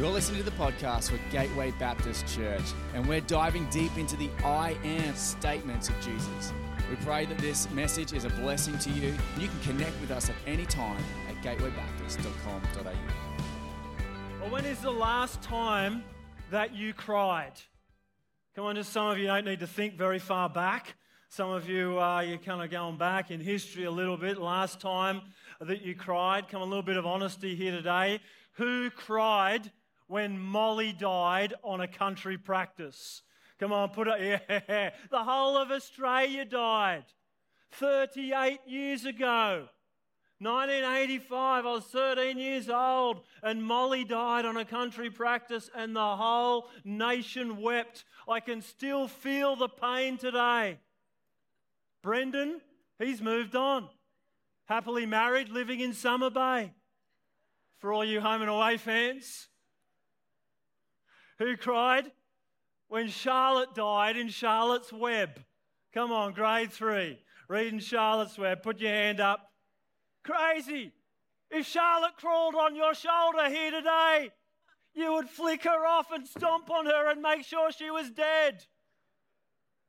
You're listening to the podcast with Gateway Baptist Church, and we're diving deep into the I am statements of Jesus. We pray that this message is a blessing to you. You can connect with us at any time at gatewaybaptist.com.au. Well, when is the last time that you cried? Come on, just some of you don't need to think very far back. Some of you, uh, you're kind of going back in history a little bit. Last time that you cried, come a little bit of honesty here today. Who cried when Molly died on a country practice? Come on, put it, yeah. The whole of Australia died 38 years ago. 1985, I was 13 years old, and Molly died on a country practice, and the whole nation wept. I can still feel the pain today. Brendan, he's moved on. Happily married, living in Summer Bay. For all you home and away fans, who cried when Charlotte died in Charlotte's Web? Come on, grade three. Reading Charlotte's Web. Put your hand up. Crazy. If Charlotte crawled on your shoulder here today, you would flick her off and stomp on her and make sure she was dead.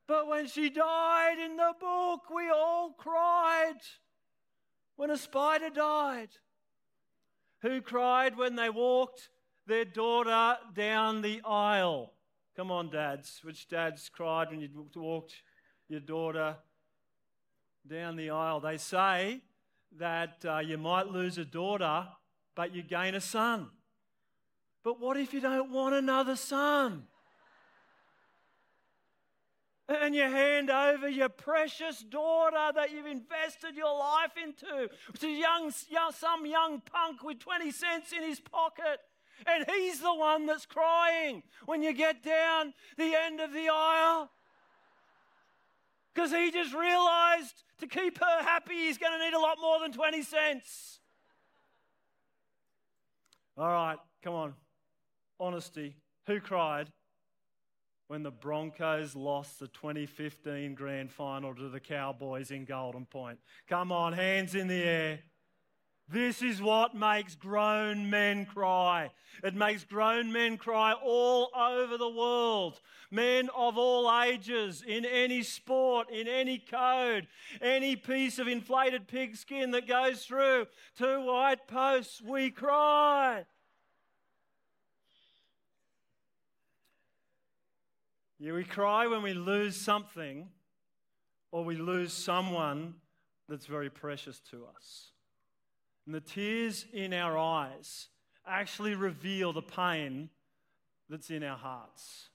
But when she died in the book, we all cried. When a spider died, who cried when they walked their daughter down the aisle? Come on, dads. Which dads cried when you walked your daughter down the aisle? They say that uh, you might lose a daughter, but you gain a son. But what if you don't want another son? and you hand over your precious daughter that you've invested your life into to young, young, some young punk with 20 cents in his pocket. And he's the one that's crying when you get down the end of the aisle. Because he just realized to keep her happy, he's going to need a lot more than 20 cents. All right, come on. Honesty. Who cried? when the Broncos lost the 2015 grand final to the Cowboys in Golden Point. Come on, hands in the air. This is what makes grown men cry. It makes grown men cry all over the world. Men of all ages, in any sport, in any code, any piece of inflated pigskin that goes through two white posts, we cry. Yeah, we cry when we lose something or we lose someone that's very precious to us. And the tears in our eyes actually reveal the pain that's in our hearts.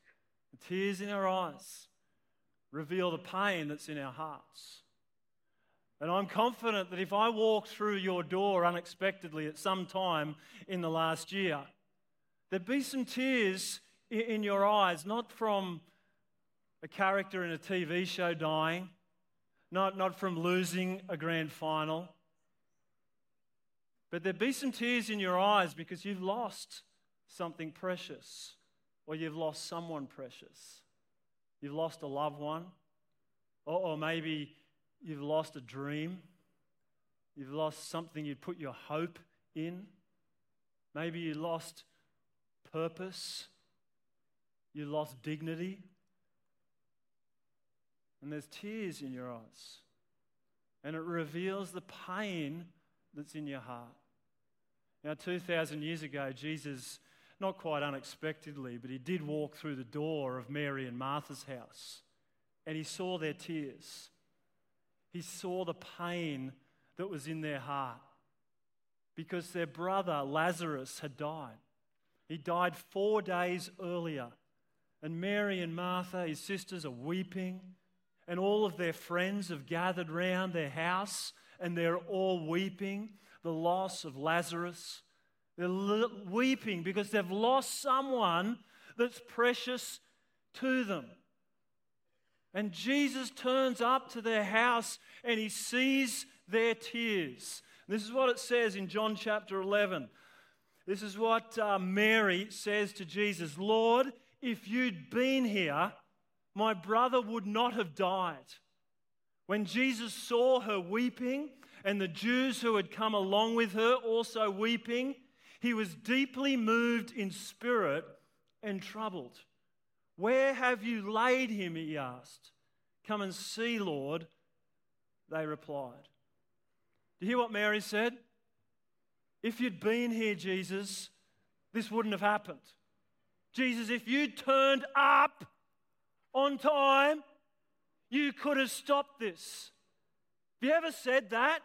The tears in our eyes reveal the pain that's in our hearts. And I'm confident that if I walked through your door unexpectedly at some time in the last year, there'd be some tears in your eyes, not from a character in a TV show dying, not, not from losing a grand final. But there'd be some tears in your eyes because you've lost something precious or you've lost someone precious. You've lost a loved one, or, or maybe you've lost a dream. You've lost something you'd put your hope in. Maybe you lost purpose. You lost dignity and there's tears in your eyes. And it reveals the pain that's in your heart. Now, 2,000 years ago, Jesus, not quite unexpectedly, but he did walk through the door of Mary and Martha's house and he saw their tears. He saw the pain that was in their heart because their brother Lazarus had died. He died four days earlier. And Mary and Martha, his sisters, are weeping and all of their friends have gathered round their house and they're all weeping the loss of Lazarus. They're weeping because they've lost someone that's precious to them. And Jesus turns up to their house and he sees their tears. This is what it says in John chapter 11. This is what uh, Mary says to Jesus Lord, if you'd been here, my brother would not have died. When Jesus saw her weeping and the Jews who had come along with her also weeping, he was deeply moved in spirit and troubled. Where have you laid him? He asked. Come and see, Lord, they replied. Do you hear what Mary said? If you'd been here, Jesus, this wouldn't have happened. Jesus, if you turned up on time, you could have stopped this. Have you ever said that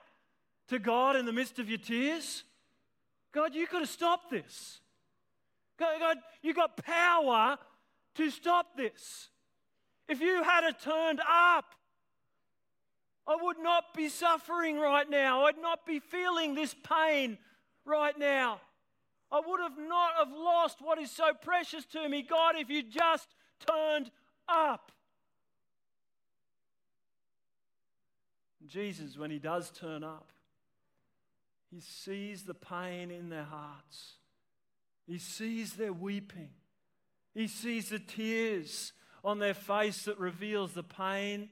to God in the midst of your tears? God, you could have stopped this. God, God you got power to stop this. If you had turned up, I would not be suffering right now. I'd not be feeling this pain right now. I would have not have lost what is so precious to me. God, if you just turned up. Jesus, when he does turn up, he sees the pain in their hearts. He sees their weeping. He sees the tears on their face that reveals the pain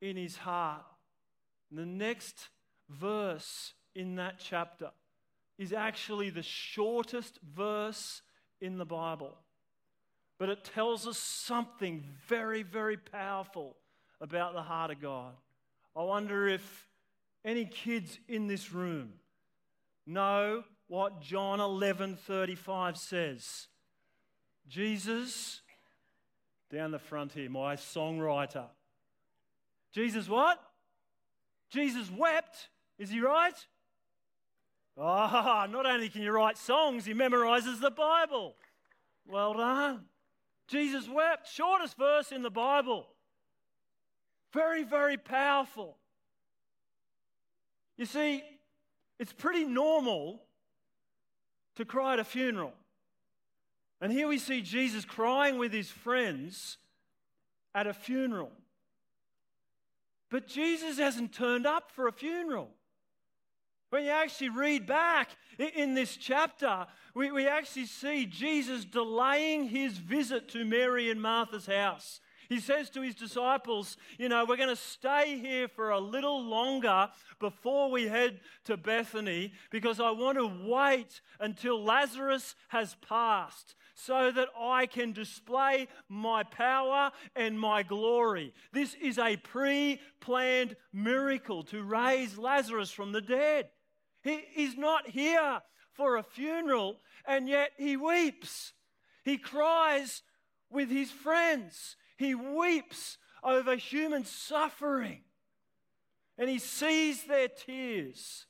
in his heart. And the next verse in that chapter is actually the shortest verse in the Bible. But it tells us something very, very powerful about the heart of God. I wonder if any kids in this room know what John 11:35 says. Jesus down the front here, my songwriter. Jesus what? Jesus wept. Is he right? Ah, oh, not only can you write songs, he memorizes the Bible. Well done. Jesus wept, shortest verse in the Bible. Very, very powerful. You see, it's pretty normal to cry at a funeral. And here we see Jesus crying with his friends at a funeral. But Jesus hasn't turned up for a funeral. When you actually read back in this chapter, we, we actually see Jesus delaying his visit to Mary and Martha's house. He says to his disciples, You know, we're going to stay here for a little longer before we head to Bethany because I want to wait until Lazarus has passed so that I can display my power and my glory. This is a pre planned miracle to raise Lazarus from the dead. He, he's not here for a funeral, and yet he weeps. He cries with his friends. He weeps over human suffering. And he sees their tears.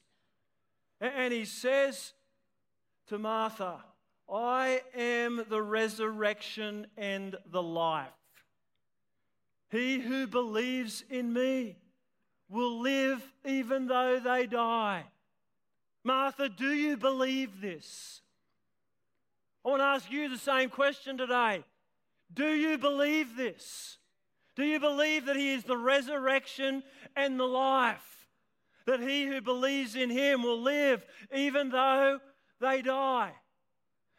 And he says to Martha, I am the resurrection and the life. He who believes in me will live even though they die. Martha, do you believe this? I want to ask you the same question today. Do you believe this? Do you believe that He is the resurrection and the life? That he who believes in Him will live even though they die?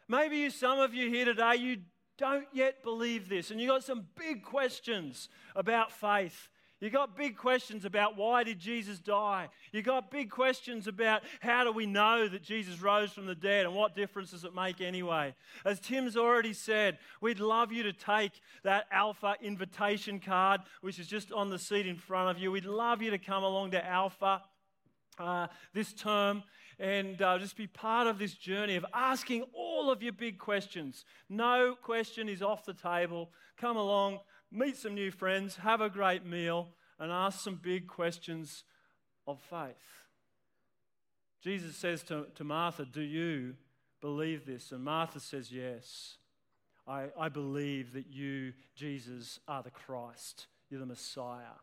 Maybe you, some of you here today, you don't yet believe this, and you've got some big questions about faith. You got big questions about why did Jesus die? You got big questions about how do we know that Jesus rose from the dead and what difference does it make anyway? As Tim's already said, we'd love you to take that Alpha invitation card, which is just on the seat in front of you. We'd love you to come along to Alpha uh, this term and uh, just be part of this journey of asking all of your big questions. No question is off the table. Come along, meet some new friends, have a great meal, and ask some big questions of faith. Jesus says to, to Martha, Do you believe this? And Martha says, Yes. I, I believe that you, Jesus, are the Christ. You're the Messiah.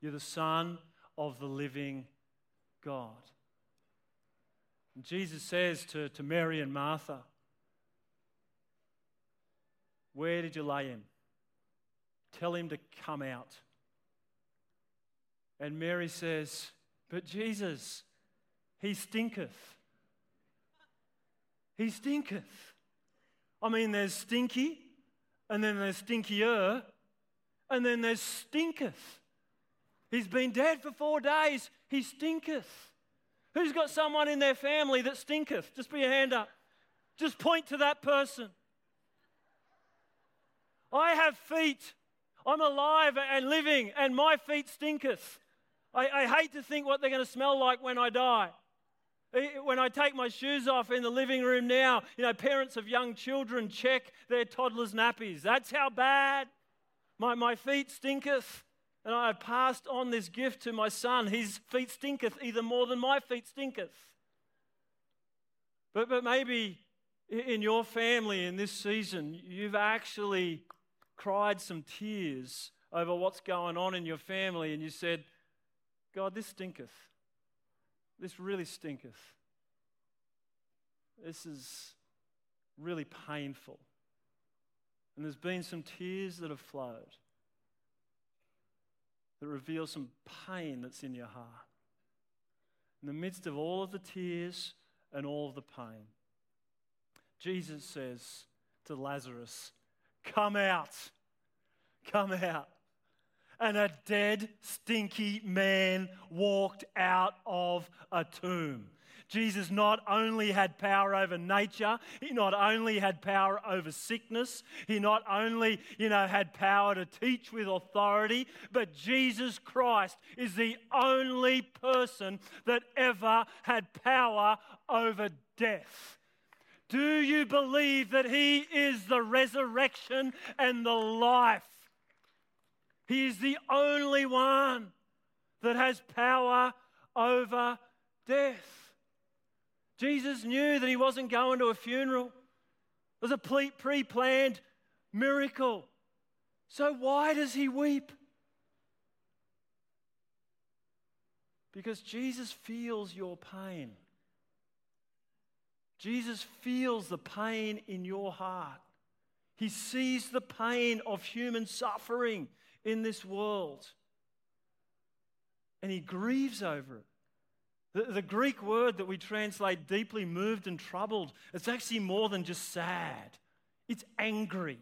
You're the Son of the living God. And Jesus says to, to Mary and Martha, Where did you lay him? Tell him to come out. And Mary says, But Jesus, he stinketh. He stinketh. I mean, there's stinky, and then there's stinkier, and then there's stinketh. He's been dead for four days. He stinketh. Who's got someone in their family that stinketh? Just put your hand up. Just point to that person. I have feet. I'm alive and living, and my feet stinketh. I, I hate to think what they're going to smell like when I die. When I take my shoes off in the living room now, you know, parents of young children check their toddlers' nappies. That's how bad my, my feet stinketh. And I have passed on this gift to my son. His feet stinketh even more than my feet stinketh. But, but maybe in your family in this season, you've actually cried some tears over what's going on in your family and you said, God, this stinketh. This really stinketh. This is really painful. And there's been some tears that have flowed that reveal some pain that's in your heart. In the midst of all of the tears and all of the pain, Jesus says to Lazarus, Come out, come out. And a dead, stinky man walked out of a tomb. Jesus not only had power over nature, he not only had power over sickness, he not only, you know, had power to teach with authority, but Jesus Christ is the only person that ever had power over death. Do you believe that he is the resurrection and the life? He is the only one that has power over death. Jesus knew that he wasn't going to a funeral. It was a pre planned miracle. So why does he weep? Because Jesus feels your pain. Jesus feels the pain in your heart. He sees the pain of human suffering in this world. And he grieves over it. The, the, Greek word that we translate deeply moved and troubled, it's actually more than just sad, it's angry.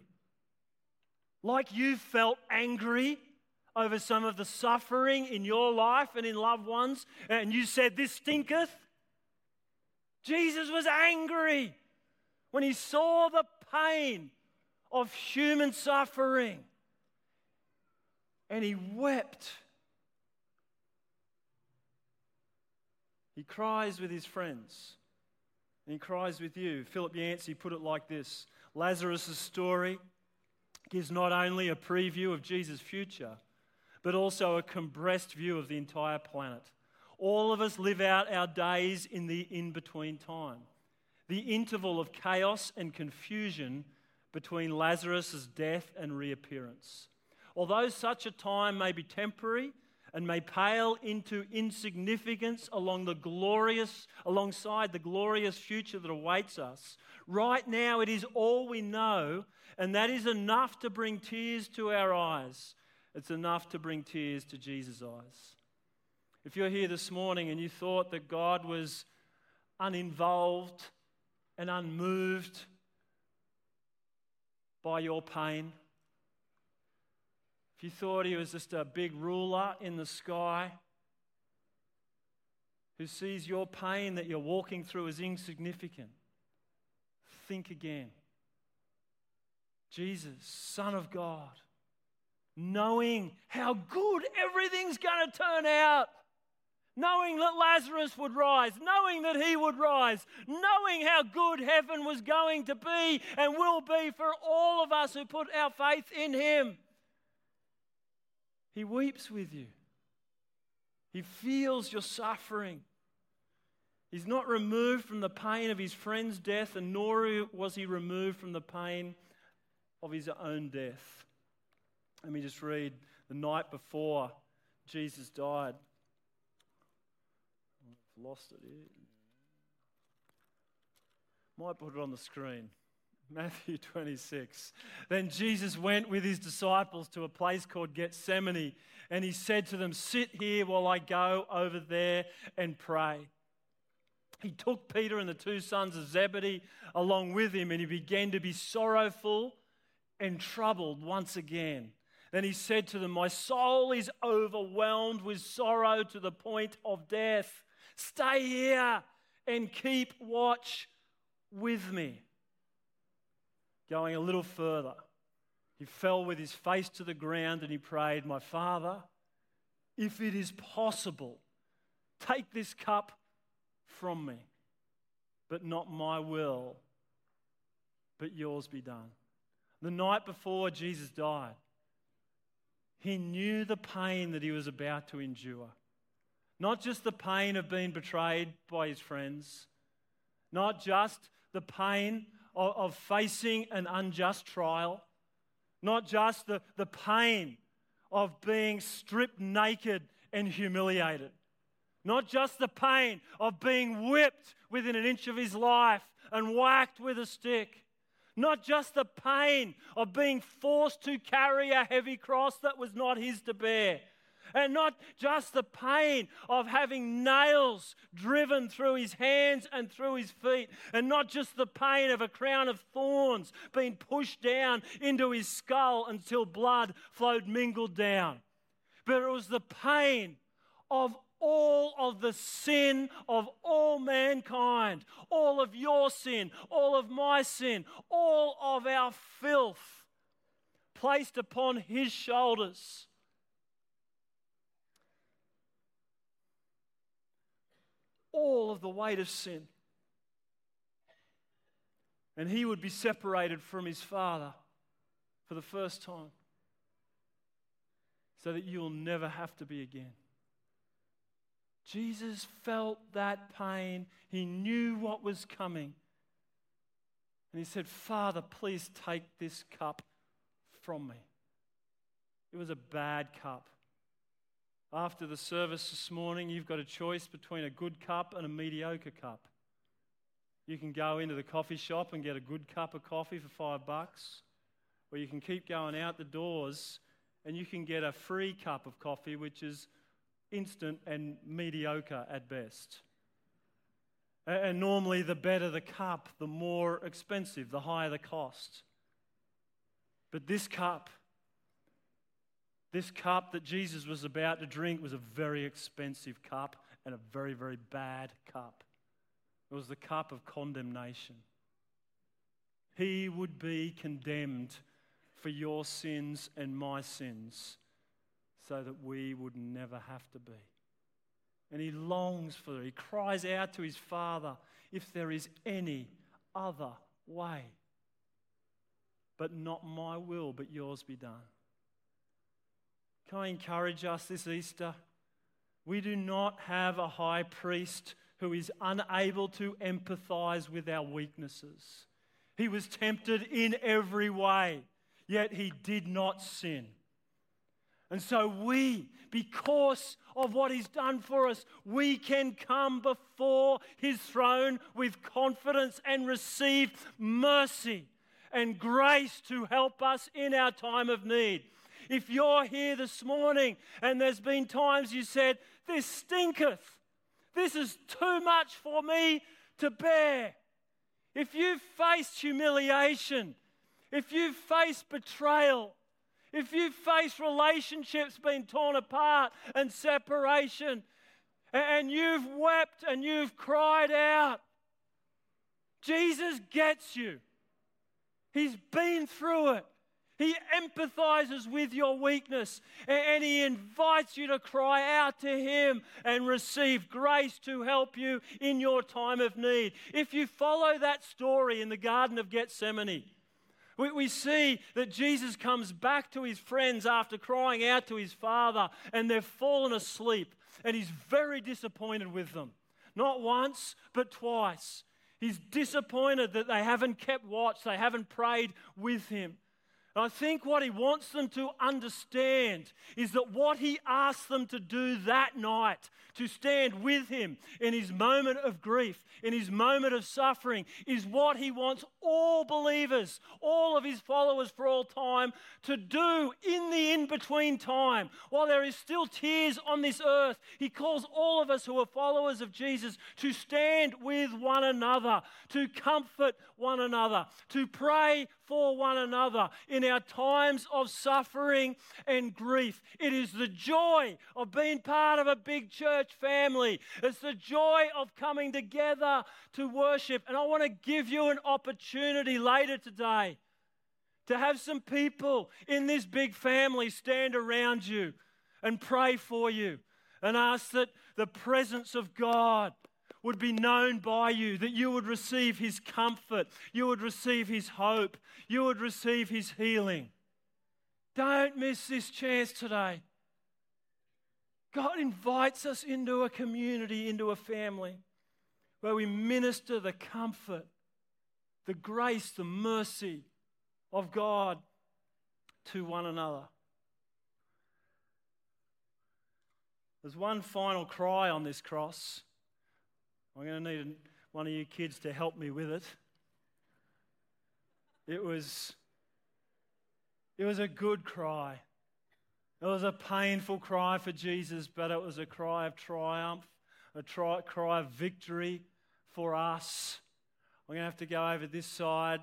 Like you felt angry over some of the suffering in your life and in loved ones, and you said, This stinketh. Jesus was angry when he saw the pain of human suffering, and he wept He cries with his friends. And he cries with you. Philip Yancey put it like this Lazarus' story gives not only a preview of Jesus' future, but also a compressed view of the entire planet. All of us live out our days in the in between time, the interval of chaos and confusion between Lazarus' death and reappearance. Although such a time may be temporary, and may pale into insignificance along the glorious, alongside the glorious future that awaits us. Right now, it is all we know, and that is enough to bring tears to our eyes. It's enough to bring tears to Jesus' eyes. If you're here this morning and you thought that God was uninvolved and unmoved by your pain, if you thought he was just a big ruler in the sky who sees your pain that you're walking through as insignificant, think again. Jesus, Son of God, knowing how good everything's going to turn out, knowing that Lazarus would rise, knowing that he would rise, knowing how good heaven was going to be and will be for all of us who put our faith in him. He weeps with you. He feels your suffering. He's not removed from the pain of his friend's death, and nor was he removed from the pain of his own death. Let me just read the night before Jesus died. I've lost it. Might put it on the screen. Matthew 26. Then Jesus went with his disciples to a place called Gethsemane, and he said to them, Sit here while I go over there and pray. He took Peter and the two sons of Zebedee along with him, and he began to be sorrowful and troubled once again. Then he said to them, My soul is overwhelmed with sorrow to the point of death. Stay here and keep watch with me. Going a little further, he fell with his face to the ground and he prayed, My Father, if it is possible, take this cup from me, but not my will, but yours be done. The night before Jesus died, he knew the pain that he was about to endure. Not just the pain of being betrayed by his friends, not just the pain of, of facing an unjust trial, not just the, the pain of being stripped naked and humiliated, not just the pain of being whipped within an inch of his life and whacked with a stick, not just the pain of being forced to carry a heavy cross that was not his to bear. And not just the pain of having nails driven through his hands and through his feet. And not just the pain of a crown of thorns being pushed down into his skull until blood flowed mingled down. But it was the pain of all of the sin of all mankind, all of your sin, all of my sin, all of our filth placed upon his shoulders. All of the weight of sin. And he would be separated from his father for the first time so that you'll never have to be again. Jesus felt that pain. He knew what was coming. And he said, Father, please take this cup from me. It was a bad cup. After the service this morning, you've got a choice between a good cup and a mediocre cup. You can go into the coffee shop and get a good cup of coffee for five bucks, or you can keep going out the doors and you can get a free cup of coffee, which is instant and mediocre at best. And normally, the better the cup, the more expensive, the higher the cost. But this cup, this cup that Jesus was about to drink, was a very expensive cup and a very, very bad cup. It was the cup of condemnation. He would be condemned for your sins and my sins so that we would never have to be. And he longs for it. He cries out to his Father, if there is any other way. But not my will, but yours be done. Can I encourage us this Easter? We do not have a high priest who is unable to empathize with our weaknesses. He was tempted in every way, yet he did not sin. And so we, because of what he's done for us, we can come before his throne with confidence and receive mercy and grace to help us in our time of need. If you're here this morning and there's been times you said, This stinketh, this is too much for me to bear. If you've faced humiliation, if you've faced betrayal, if you've faced relationships being torn apart and separation, and you've wept and you've cried out, Jesus gets you. He's been through it. He empathizes with your weakness and he invites you to cry out to him and receive grace to help you in your time of need. If you follow that story in the Garden of Gethsemane, we, we see that Jesus comes back to his friends after crying out to his father, and they've fallen asleep, and he's very disappointed with them. Not once, but twice. He's disappointed that they haven't kept watch, they haven't prayed with him. And I think what he wants them to understand is that what he asked them to do that night, to stand with him in his moment of grief, in his moment of suffering, is what he wants all believers, all of his followers for all time, to do in the in between time, while there is still tears on this earth. He calls all of us who are followers of Jesus to stand with one another, to comfort one another, to pray for one another in our times of suffering and grief. It is the joy of being part of a big church family, it's the joy of coming together to worship. And I want to give you an opportunity later today to have some people in this big family stand around you and pray for you and ask that the presence of God would be known by you, that you would receive his comfort, you would receive his hope, you would receive his healing. Don't miss this chance today. God invites us into a community, into a family where we minister the comfort, the grace, the mercy of God to one another. There's one final cry on this cross. I'm going to need one of you kids to help me with it. It was, it was a good cry. It was a painful cry for Jesus, but it was a cry of triumph, a tri- cry of victory for us. I'm going to have to go over this side.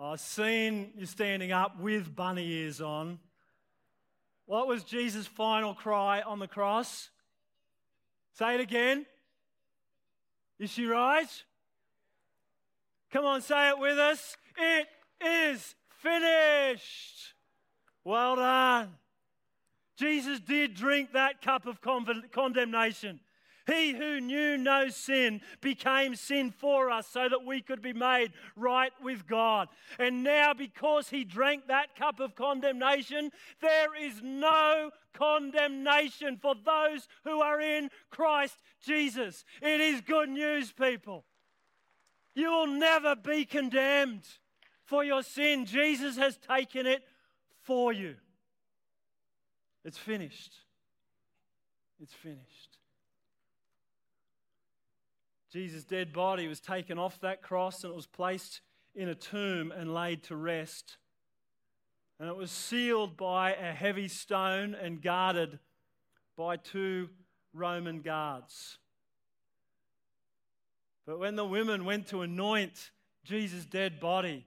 I've seen you standing up with bunny ears on. What was Jesus' final cry on the cross? Say it again. Is she right? Come on, say it with us. It is finished. Well done. Jesus did drink that cup of condemnation. He who knew no sin became sin for us so that we could be made right with God. And now, because he drank that cup of condemnation, there is no condemnation for those who are in Christ Jesus. It is good news, people. You will never be condemned for your sin. Jesus has taken it for you. It's finished. It's finished. Jesus' dead body was taken off that cross and it was placed in a tomb and laid to rest. And it was sealed by a heavy stone and guarded by two Roman guards. But when the women went to anoint Jesus' dead body,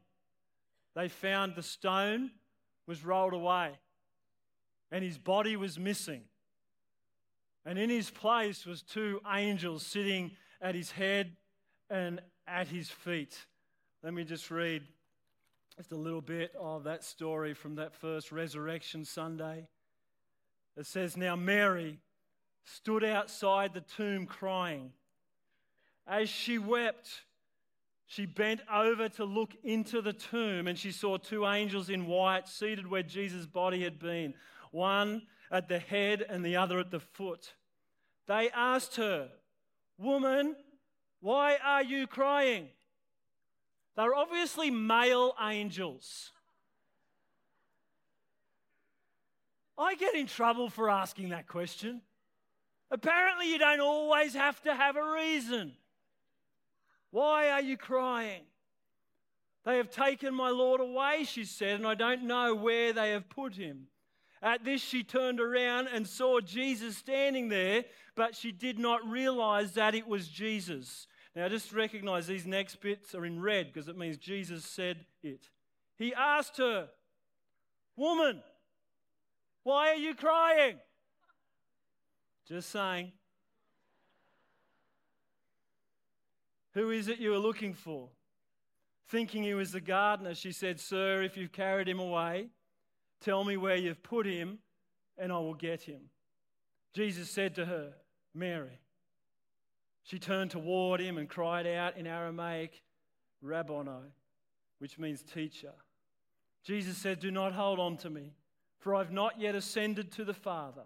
they found the stone was rolled away and his body was missing. And in his place was two angels sitting at his head and at his feet. Let me just read just a little bit of that story from that first resurrection Sunday. It says, Now Mary stood outside the tomb crying. As she wept, she bent over to look into the tomb and she saw two angels in white seated where Jesus' body had been, one at the head and the other at the foot. They asked her, Woman, why are you crying? They're obviously male angels. I get in trouble for asking that question. Apparently, you don't always have to have a reason. Why are you crying? They have taken my Lord away, she said, and I don't know where they have put him. At this, she turned around and saw Jesus standing there, but she did not realize that it was Jesus. Now, just recognize these next bits are in red because it means Jesus said it. He asked her, Woman, why are you crying? Just saying. Who is it you are looking for? Thinking he was the gardener, she said, Sir, if you've carried him away, Tell me where you've put him, and I will get him. Jesus said to her, Mary. She turned toward him and cried out in Aramaic, Rabboni, which means teacher. Jesus said, Do not hold on to me, for I've not yet ascended to the Father.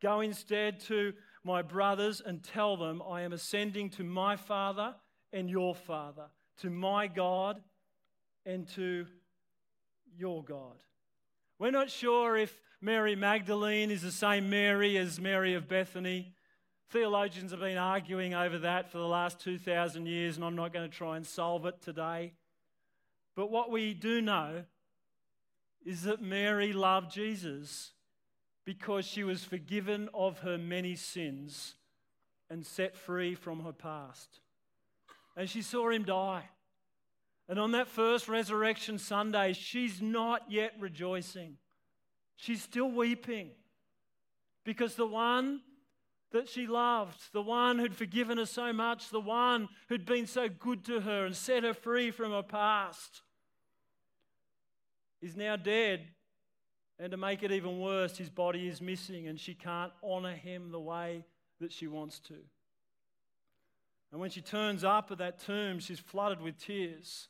Go instead to my brothers and tell them I am ascending to my Father and your Father, to my God and to your God. We're not sure if Mary Magdalene is the same Mary as Mary of Bethany. Theologians have been arguing over that for the last 2,000 years, and I'm not going to try and solve it today. But what we do know is that Mary loved Jesus because she was forgiven of her many sins and set free from her past. And she saw him die. And on that first resurrection Sunday, she's not yet rejoicing. She's still weeping because the one that she loved, the one who'd forgiven her so much, the one who'd been so good to her and set her free from her past, is now dead. And to make it even worse, his body is missing and she can't honor him the way that she wants to. And when she turns up at that tomb, she's flooded with tears.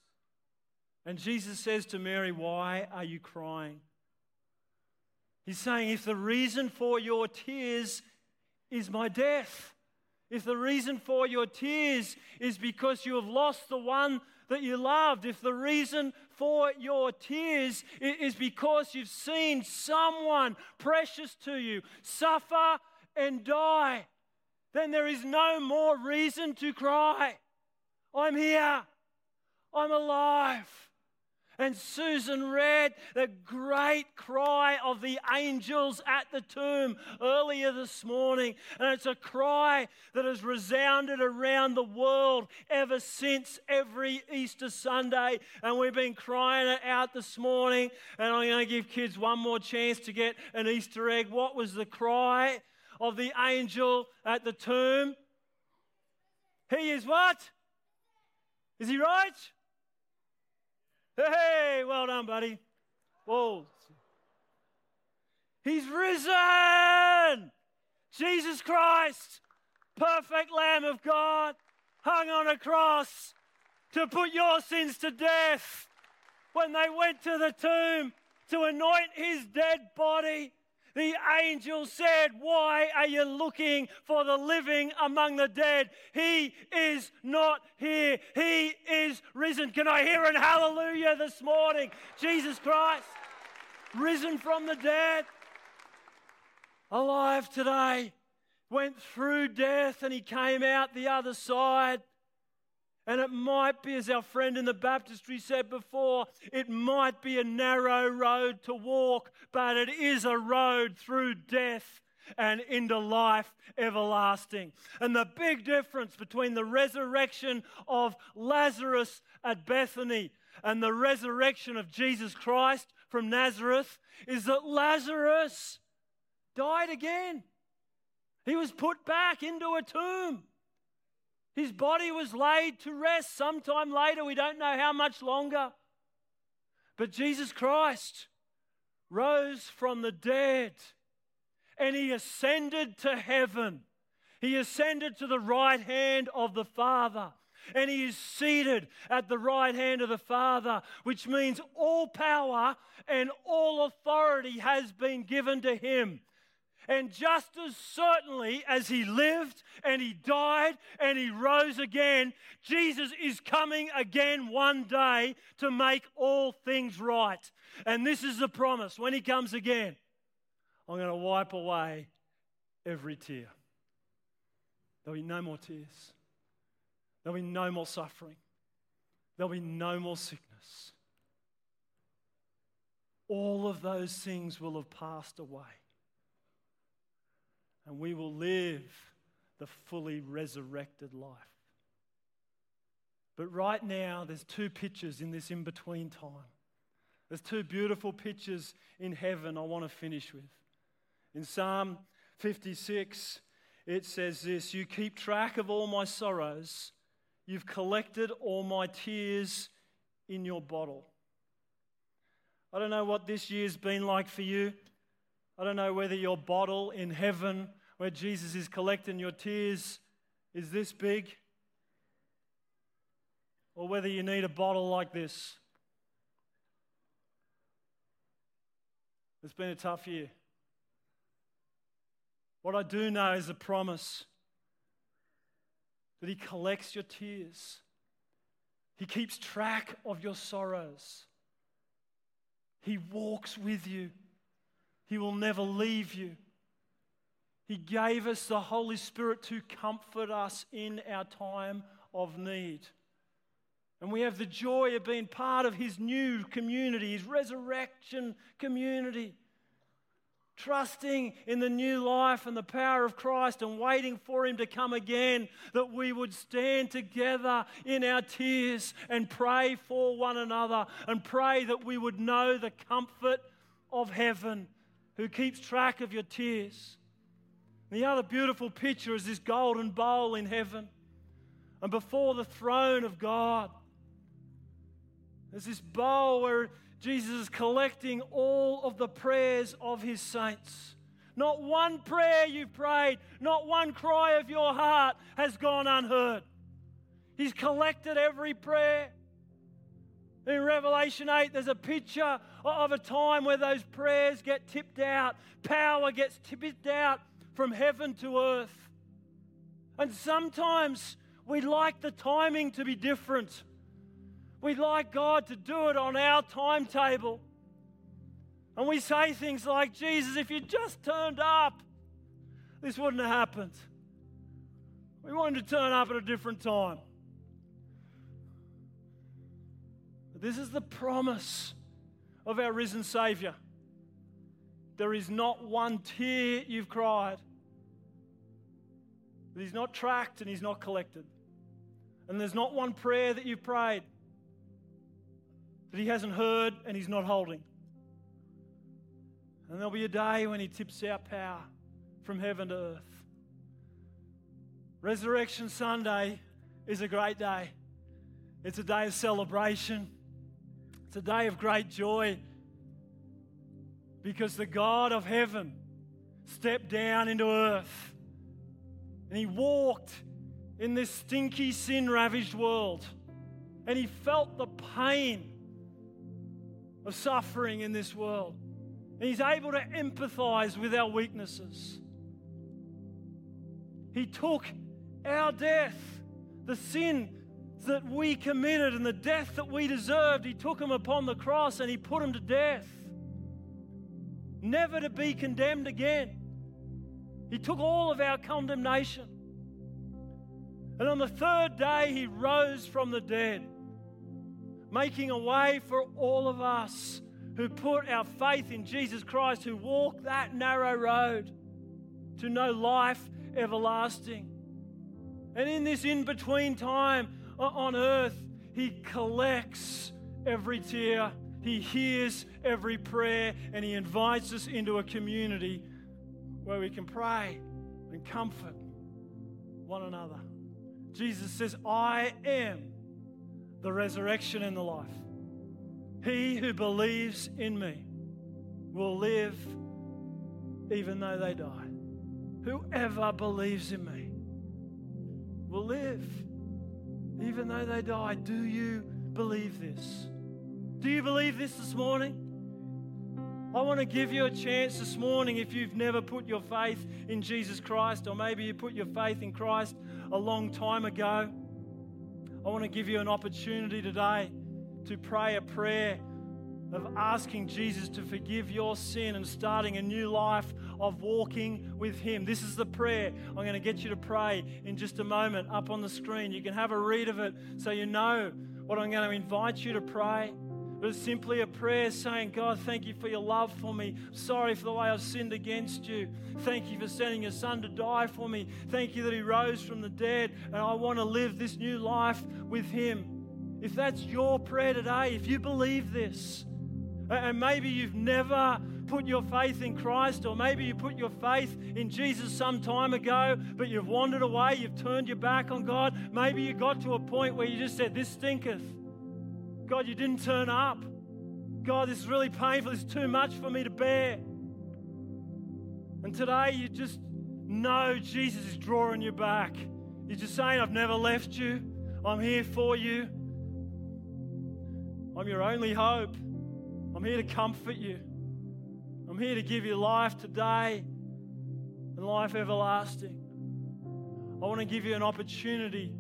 And Jesus says to Mary, Why are you crying? He's saying, If the reason for your tears is my death, if the reason for your tears is because you have lost the one that you loved, if the reason for your tears is because you've seen someone precious to you suffer and die, then there is no more reason to cry. I'm here. I'm alive. And Susan read the great cry of the angels at the tomb earlier this morning. And it's a cry that has resounded around the world ever since every Easter Sunday. And we've been crying it out this morning. And I'm going to give kids one more chance to get an Easter egg. What was the cry of the angel at the tomb? He is what? Is he right? Hey, well done, buddy. Whoa. He's risen. Jesus Christ, perfect Lamb of God, hung on a cross to put your sins to death. When they went to the tomb to anoint his dead body, the angel said, Why are you looking for the living among the dead? He is not here. He is risen. Can I hear an hallelujah this morning? Jesus Christ, risen from the dead, alive today, went through death and he came out the other side. And it might be, as our friend in the baptistry said before, it might be a narrow road to walk, but it is a road through death and into life everlasting. And the big difference between the resurrection of Lazarus at Bethany and the resurrection of Jesus Christ from Nazareth is that Lazarus died again. He was put back into a tomb. His body was laid to rest sometime later. We don't know how much longer. But Jesus Christ rose from the dead and he ascended to heaven. He ascended to the right hand of the Father. And he is seated at the right hand of the Father, which means all power and all authority has been given to him. And just as certainly as he lived and he died and he rose again, Jesus is coming again one day to make all things right. And this is the promise when he comes again I'm going to wipe away every tear. There'll be no more tears, there'll be no more suffering, there'll be no more sickness. All of those things will have passed away and we will live the fully resurrected life. But right now, there's two pictures in this in between time. There's two beautiful pictures in heaven I want to finish with. In Psalm 56, it says this You keep track of all my sorrows, you've collected all my tears in your bottle. I don't know what this year's been like for you. I don't know whether your bottle in heaven, where Jesus is collecting your tears, is this big, or whether you need a bottle like this. It's been a tough year. What I do know is a promise that He collects your tears, He keeps track of your sorrows, He walks with you. He will never leave you. He gave us the Holy Spirit to comfort us in our time of need. And we have the joy of being part of his new community, his resurrection community. Trusting in the new life and the power of Christ and waiting for him to come again, that we would stand together in our tears and pray for one another and pray that we would know the comfort of heaven who keeps track of your tears. The other beautiful picture is this golden bowl in heaven. And before the throne of God, there's this bowl where Jesus is collecting all of the prayers of his saints. Not one prayer you've prayed, not one cry of your heart has gone unheard. He's collected every prayer. In Revelation 8, there's a picture of a time where those prayers get tipped out, power gets tipped out from heaven to earth. And sometimes we'd like the timing to be different. We'd like God to do it on our timetable. And we say things like, Jesus, if you just turned up, this wouldn't have happened. We wanted to turn up at a different time. But this is the promise of our risen Savior. There is not one tear you've cried He's not tracked and He's not collected. And there's not one prayer that you've prayed that He hasn't heard and He's not holding. And there'll be a day when He tips out power from heaven to earth. Resurrection Sunday is a great day. It's a day of celebration. It's a day of great joy because the God of heaven stepped down into earth and he walked in this stinky, sin ravaged world and he felt the pain of suffering in this world. And he's able to empathize with our weaknesses. He took our death, the sin that we committed and the death that we deserved, he took them upon the cross and he put them to death never to be condemned again. He took all of our condemnation. And on the third day, he rose from the dead, making a way for all of us who put our faith in Jesus Christ, who walk that narrow road to know life everlasting. And in this in between time on earth, he collects every tear he hears every prayer and He invites us into a community where we can pray and comfort one another. Jesus says, I am the resurrection and the life. He who believes in me will live even though they die. Whoever believes in me will live even though they die. Do you believe this? Do you believe this this morning? I want to give you a chance this morning if you've never put your faith in Jesus Christ, or maybe you put your faith in Christ a long time ago. I want to give you an opportunity today to pray a prayer of asking Jesus to forgive your sin and starting a new life of walking with Him. This is the prayer I'm going to get you to pray in just a moment up on the screen. You can have a read of it so you know what I'm going to invite you to pray. It's simply a prayer saying, God, thank you for your love for me. Sorry for the way I've sinned against you. Thank you for sending your son to die for me. Thank you that he rose from the dead, and I want to live this new life with him. If that's your prayer today, if you believe this, and maybe you've never put your faith in Christ, or maybe you put your faith in Jesus some time ago, but you've wandered away, you've turned your back on God. Maybe you got to a point where you just said, This stinketh. God, you didn't turn up. God, this is really painful. This is too much for me to bear. And today you just know Jesus is drawing you back. You're just saying, I've never left you. I'm here for you. I'm your only hope. I'm here to comfort you. I'm here to give you life today and life everlasting. I want to give you an opportunity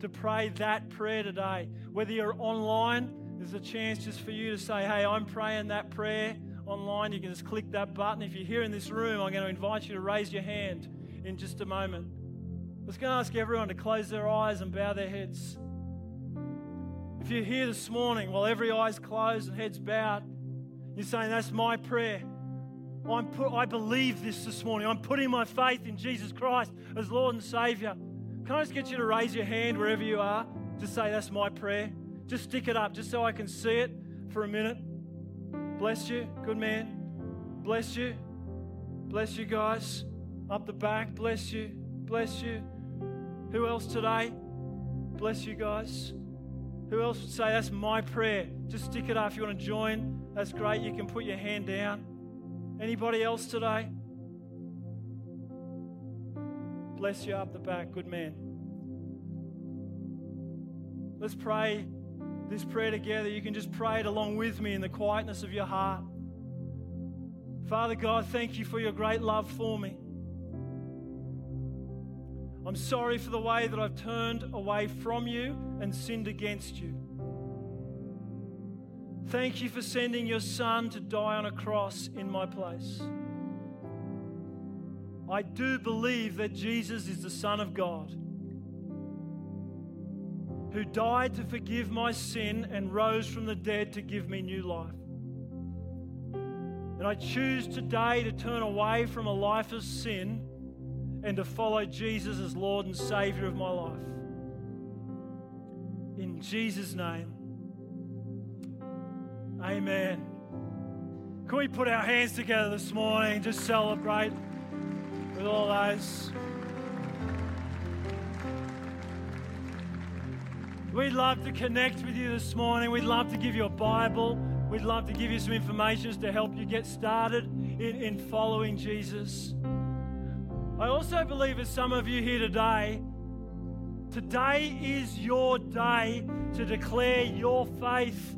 to pray that prayer today. Whether you're online, there's a chance just for you to say, Hey, I'm praying that prayer online. You can just click that button. If you're here in this room, I'm going to invite you to raise your hand in just a moment. I was going to ask everyone to close their eyes and bow their heads. If you're here this morning while every eye's closed and head's bowed, you're saying, That's my prayer. I'm put, I believe this this morning. I'm putting my faith in Jesus Christ as Lord and Savior. Can I just get you to raise your hand wherever you are to say, That's my prayer? Just stick it up just so I can see it for a minute. Bless you. Good man. Bless you. Bless you guys. Up the back. Bless you. Bless you. Who else today? Bless you guys. Who else would say, That's my prayer? Just stick it up if you want to join. That's great. You can put your hand down. Anybody else today? Bless you up the back. Good man. Let's pray this prayer together. You can just pray it along with me in the quietness of your heart. Father God, thank you for your great love for me. I'm sorry for the way that I've turned away from you and sinned against you. Thank you for sending your son to die on a cross in my place. I do believe that Jesus is the Son of God who died to forgive my sin and rose from the dead to give me new life. And I choose today to turn away from a life of sin and to follow Jesus as Lord and Savior of my life. In Jesus' name, amen. Can we put our hands together this morning and just celebrate with all those? We'd love to connect with you this morning. We'd love to give you a Bible. We'd love to give you some information to help you get started in, in following Jesus. I also believe, as some of you here today, today is your day to declare your faith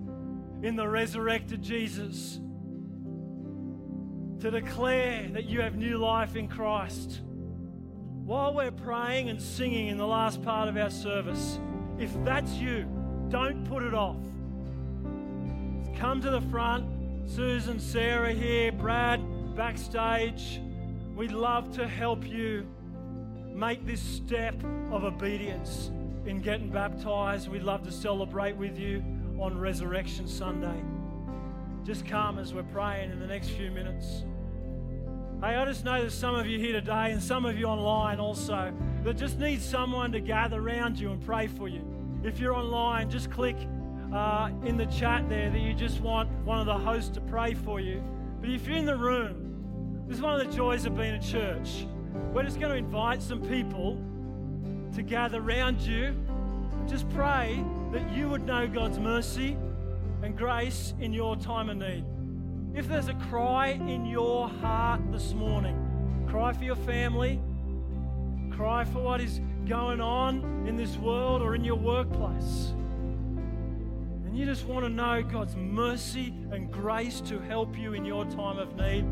in the resurrected Jesus. To declare that you have new life in Christ. While we're praying and singing in the last part of our service, if that's you, don't put it off. Come to the front. Susan, Sarah here, Brad backstage. We'd love to help you make this step of obedience in getting baptized. We'd love to celebrate with you on Resurrection Sunday. Just come as we're praying in the next few minutes. Hey, I just know there's some of you here today and some of you online also that just need someone to gather around you and pray for you. If you're online, just click uh, in the chat there that you just want one of the hosts to pray for you. But if you're in the room, this is one of the joys of being a church. We're just going to invite some people to gather around you just pray that you would know God's mercy and grace in your time of need. If there's a cry in your heart this morning, cry for your family, cry for what is going on in this world or in your workplace. And you just want to know God's mercy and grace to help you in your time of need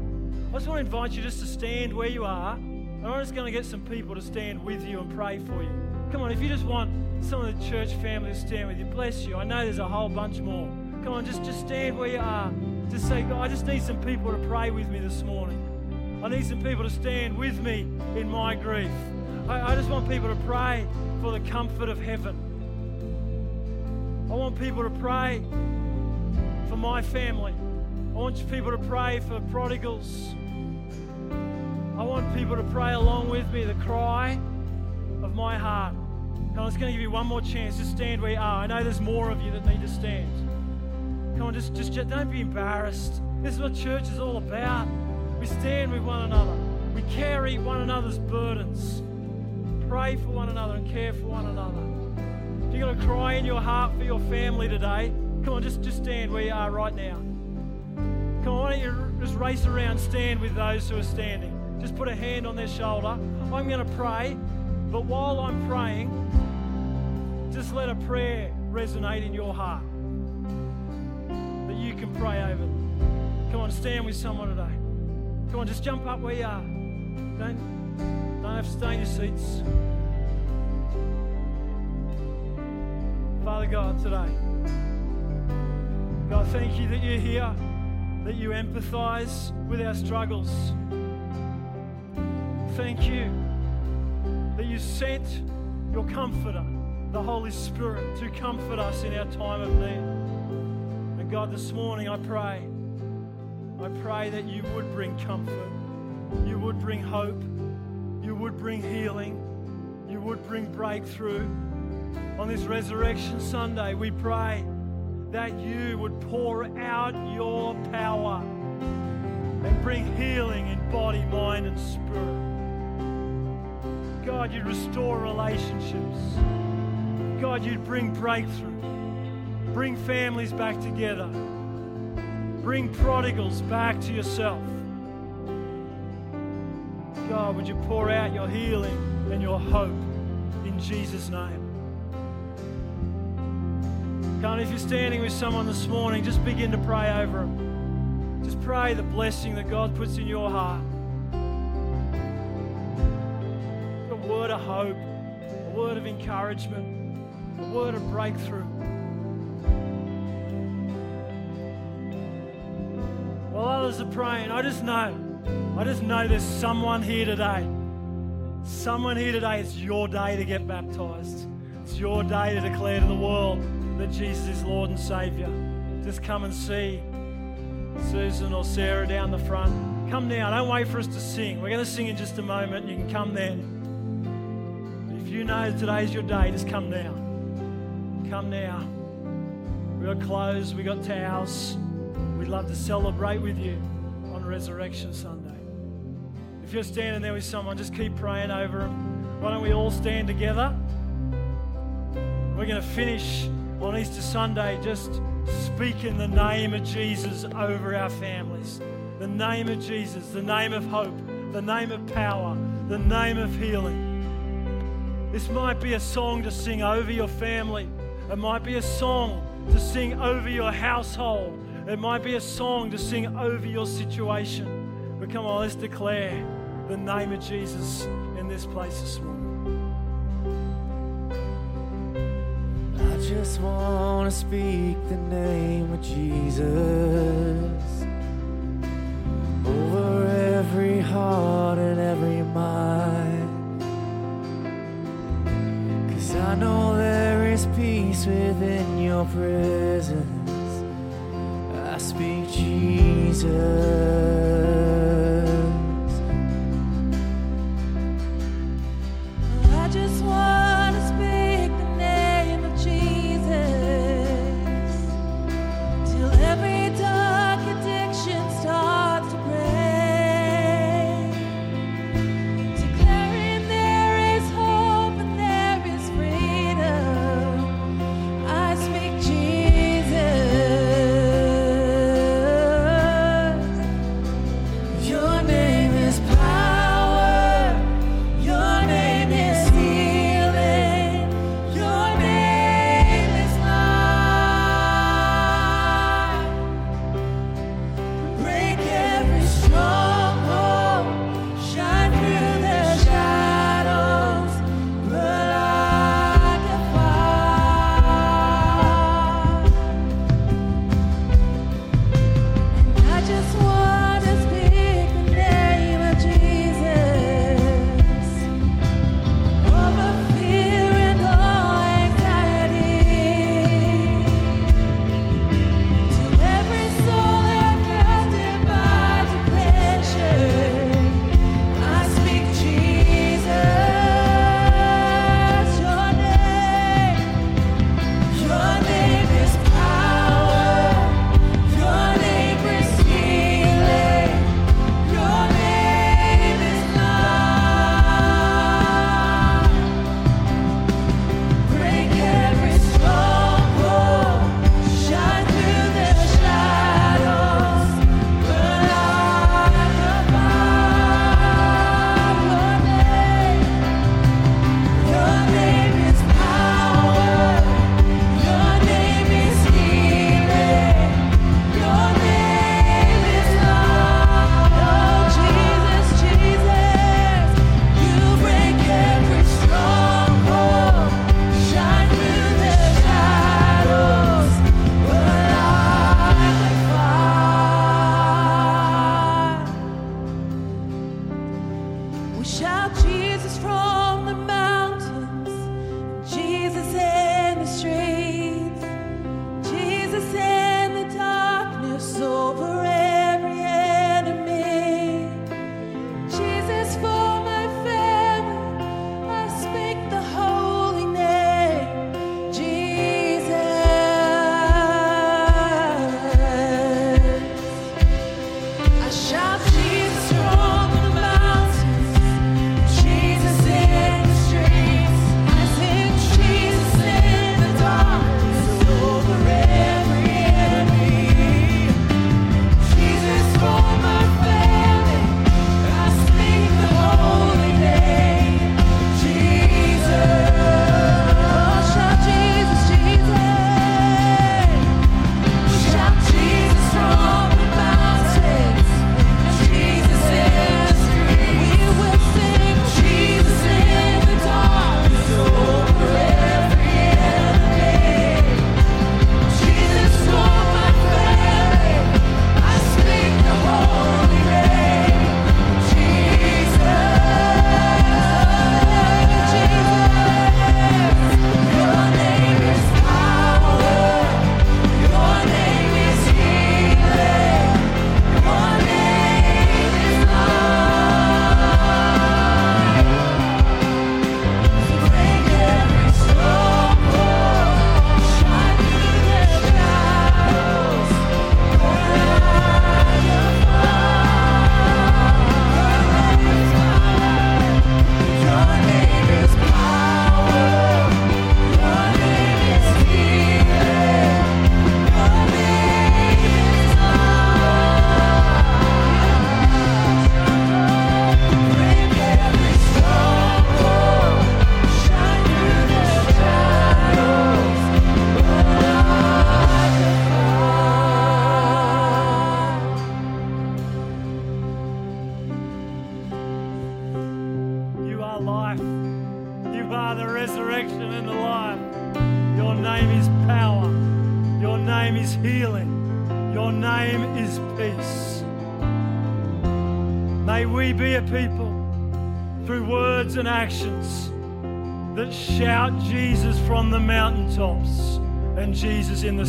I just want to invite you just to stand where you are. And I'm just going to get some people to stand with you and pray for you. Come on, if you just want some of the church family to stand with you, bless you. I know there's a whole bunch more. Come on, just, just stand where you are. Just say, God, I just need some people to pray with me this morning. I need some people to stand with me in my grief. I, I just want people to pray for the comfort of heaven. I want people to pray for my family. I want people to pray for prodigals. I want people to pray along with me the cry of my heart. Come on, it's going to give you one more chance to stand where you are. I know there's more of you that need to stand. Come on, just, just don't be embarrassed. This is what church is all about. We stand with one another. We carry one another's burdens. Pray for one another and care for one another. If you're going to cry in your heart for your family today, come on, just, just stand where you are right now. Come on, why don't you just race around, stand with those who are standing. Just put a hand on their shoulder. I'm going to pray, but while I'm praying, just let a prayer resonate in your heart can pray over them. Come on, stand with someone today. Come on, just jump up where you are. Don't, don't have to stay in your seats. Father God, today, God, thank you that you're here, that you empathize with our struggles thank you that you sent your comforter the Holy Spirit to comfort us in our time of need. God, this morning I pray, I pray that you would bring comfort, you would bring hope, you would bring healing, you would bring breakthrough. On this Resurrection Sunday, we pray that you would pour out your power and bring healing in body, mind, and spirit. God, you'd restore relationships. God, you'd bring breakthrough. Bring families back together. Bring prodigals back to yourself. God, would you pour out your healing and your hope in Jesus' name? God, if you're standing with someone this morning, just begin to pray over them. Just pray the blessing that God puts in your heart. A word of hope, a word of encouragement a word of breakthrough. Oh, Others are praying, I just know, I just know there's someone here today. Someone here today, it's your day to get baptized. It's your day to declare to the world that Jesus is Lord and Savior. Just come and see Susan or Sarah down the front. Come now, don't wait for us to sing. We're going to sing in just a moment. You can come then. If you know today's your day, just come now. Come now. We got clothes, we've got towels. We'd love to celebrate with you on Resurrection Sunday. If you're standing there with someone, just keep praying over them. Why don't we all stand together? We're going to finish on Easter Sunday just speaking the name of Jesus over our families. The name of Jesus, the name of hope, the name of power, the name of healing. This might be a song to sing over your family. It might be a song to sing over your household. It might be a song to sing over your situation. But come on, let's declare the name of Jesus in this place this morning. I just want to speak the name of Jesus over every heart and every mind. Cause I know there is peace within your presence. Speak Jesus.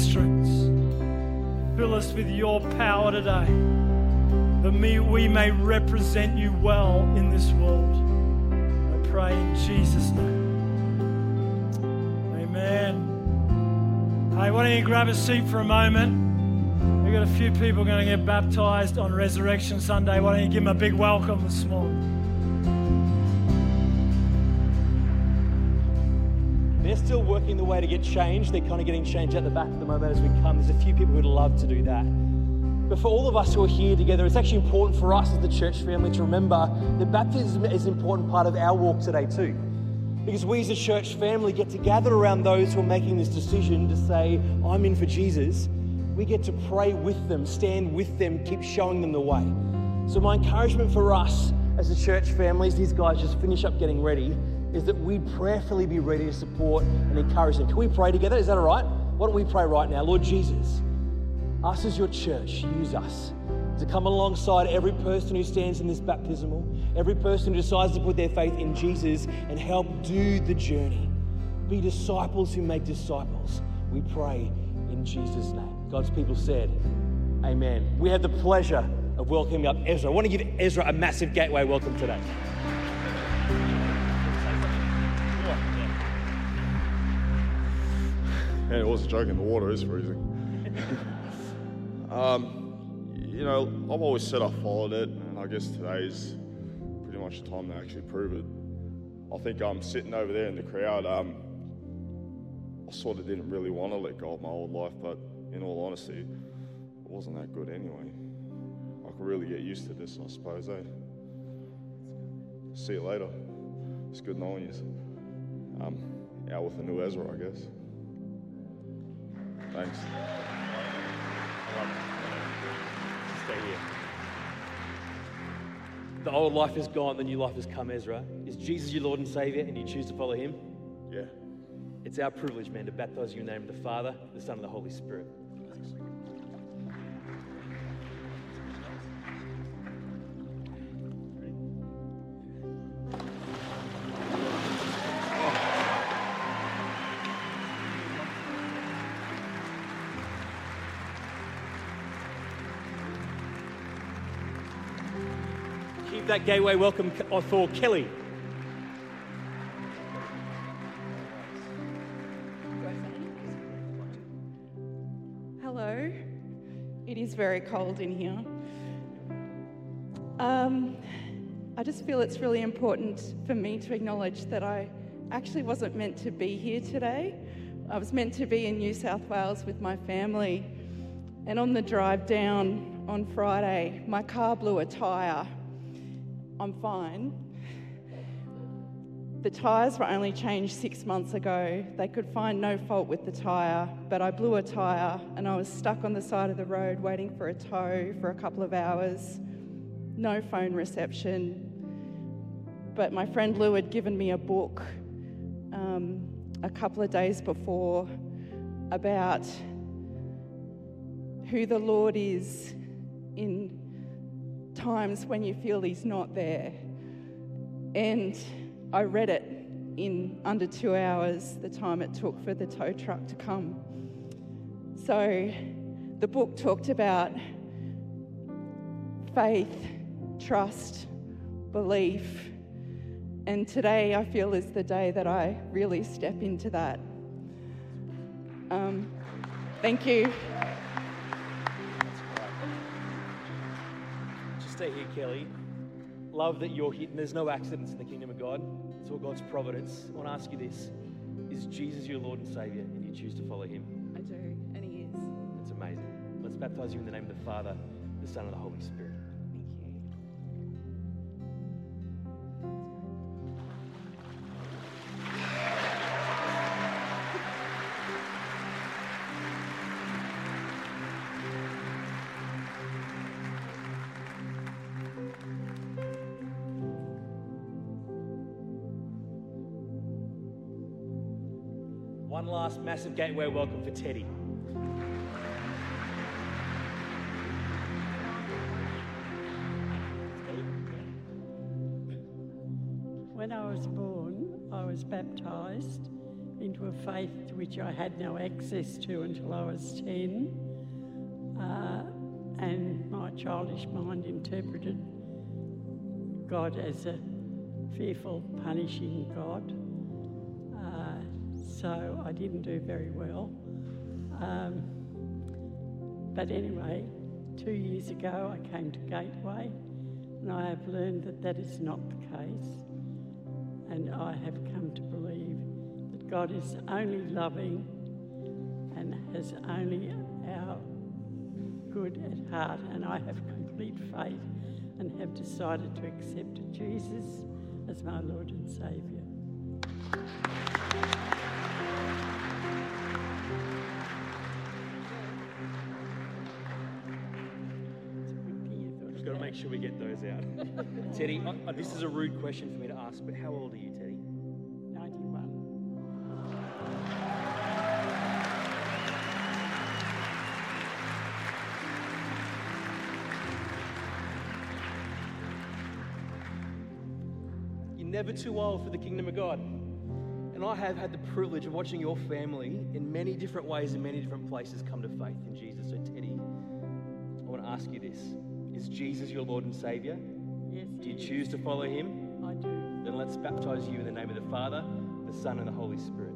Streets. Fill us with your power today that we may represent you well in this world. I pray in Jesus' name. Amen. Hey, why don't you grab a seat for a moment? We've got a few people going to get baptized on Resurrection Sunday. Why don't you give them a big welcome this morning? Still working the way to get changed. They're kind of getting changed at the back at the moment as we come. There's a few people who'd love to do that. But for all of us who are here together, it's actually important for us as the church family to remember that baptism is an important part of our walk today, too. Because we as a church family get to gather around those who are making this decision to say, I'm in for Jesus. We get to pray with them, stand with them, keep showing them the way. So, my encouragement for us as a church family, as these guys just finish up getting ready, is that we prayerfully be ready to support and encourage them. Can we pray together? Is that all right? Why don't we pray right now? Lord Jesus, us as your church, use us to come alongside every person who stands in this baptismal, every person who decides to put their faith in Jesus and help do the journey. Be disciples who make disciples. We pray in Jesus' name. God's people said, Amen. We have the pleasure of welcoming up Ezra. I want to give Ezra a massive gateway welcome today. And it was a joke, and the water is freezing. um, you know, I've always said I followed it, and I guess today's pretty much the time to actually prove it. I think I'm sitting over there in the crowd. Um, I sort of didn't really want to let go of my old life, but in all honesty, it wasn't that good anyway. I could really get used to this, I suppose, eh? See you later. It's good knowing you. Um, out with a new Ezra, I guess. Thanks. Stay here. The old life is gone, the new life has come, Ezra. Is Jesus your Lord and Savior and you choose to follow him? Yeah. It's our privilege, man, to baptize you in the name of the Father, the Son, and the Holy Spirit. That gateway welcome for Kelly. Hello. It is very cold in here. Um, I just feel it's really important for me to acknowledge that I actually wasn't meant to be here today. I was meant to be in New South Wales with my family. And on the drive down on Friday, my car blew a tyre. I'm fine. The tyres were only changed six months ago. They could find no fault with the tyre, but I blew a tyre and I was stuck on the side of the road waiting for a tow for a couple of hours. No phone reception. But my friend Lou had given me a book um, a couple of days before about who the Lord is in times when you feel He's not there. And I read it in under two hours, the time it took for the tow truck to come. So the book talked about faith, trust, belief. And today I feel is the day that I really step into that. Um, thank you. Here, Kelly. Love that you're here. And there's no accidents in the kingdom of God. It's all God's providence. I want to ask you this Is Jesus your Lord and Savior and you choose to follow him? I do, and He is. It's amazing. Let's baptize you in the name of the Father, the Son, and the Holy Spirit. Gateway welcome for Teddy. When I was born, I was baptised into a faith which I had no access to until I was 10. Uh, and my childish mind interpreted God as a fearful, punishing God. So I didn't do very well. Um, but anyway, two years ago I came to Gateway and I have learned that that is not the case. And I have come to believe that God is only loving and has only our good at heart. And I have complete faith and have decided to accept Jesus as my Lord and Saviour. Just got to make sure we get those out. Teddy, this is a rude question for me to ask, but how old are you, Teddy? 91. You're never too old for the kingdom of God. And I have had the privilege of watching your family in many different ways in many different places come to faith in Jesus. So, Teddy, I want to ask you this Is Jesus your Lord and Savior? Yes. Do you choose to follow him? I do. Then let's baptize you in the name of the Father, the Son, and the Holy Spirit.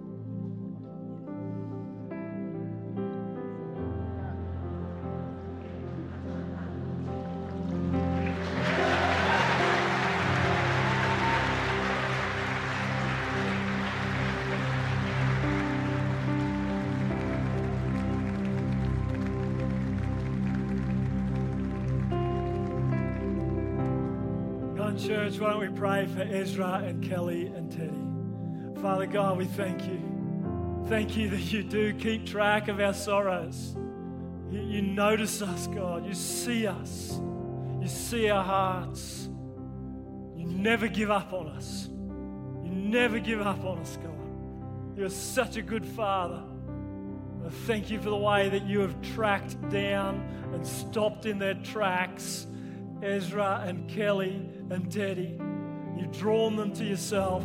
Pray for Ezra and Kelly and Teddy? Father God, we thank you. Thank you that you do keep track of our sorrows. You, you notice us, God. You see us. You see our hearts. You never give up on us. You never give up on us, God. You're such a good Father. I thank you for the way that you have tracked down and stopped in their tracks Ezra and Kelly and Teddy. You've drawn them to yourself.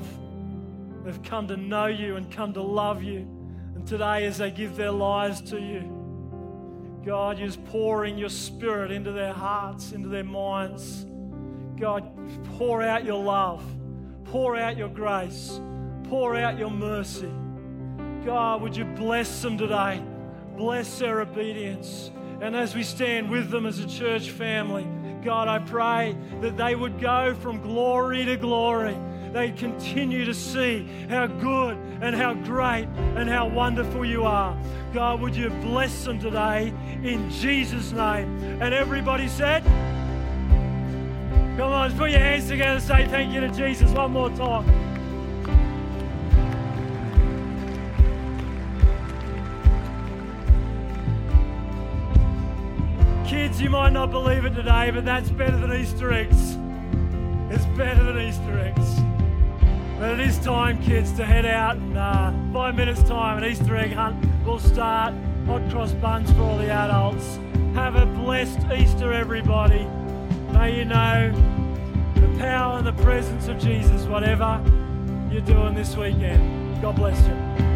They've come to know you and come to love you. And today, as they give their lives to you, God, you're pouring your spirit into their hearts, into their minds. God, pour out your love, pour out your grace, pour out your mercy. God, would you bless them today? Bless their obedience. And as we stand with them as a church family, God, I pray that they would go from glory to glory. They'd continue to see how good and how great and how wonderful you are. God, would you bless them today in Jesus' name? And everybody said, Come on, put your hands together and say thank you to Jesus one more time. Kids, you might not believe it today, but that's better than Easter eggs. It's better than Easter eggs. But it is time, kids, to head out and uh, five minutes' time, an Easter egg hunt will start. Hot cross buns for all the adults. Have a blessed Easter, everybody. May you know the power and the presence of Jesus, whatever you're doing this weekend. God bless you.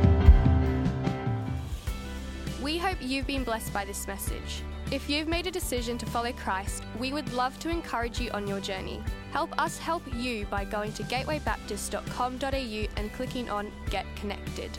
You've been blessed by this message. If you've made a decision to follow Christ, we would love to encourage you on your journey. Help us help you by going to gatewaybaptist.com.au and clicking on Get Connected.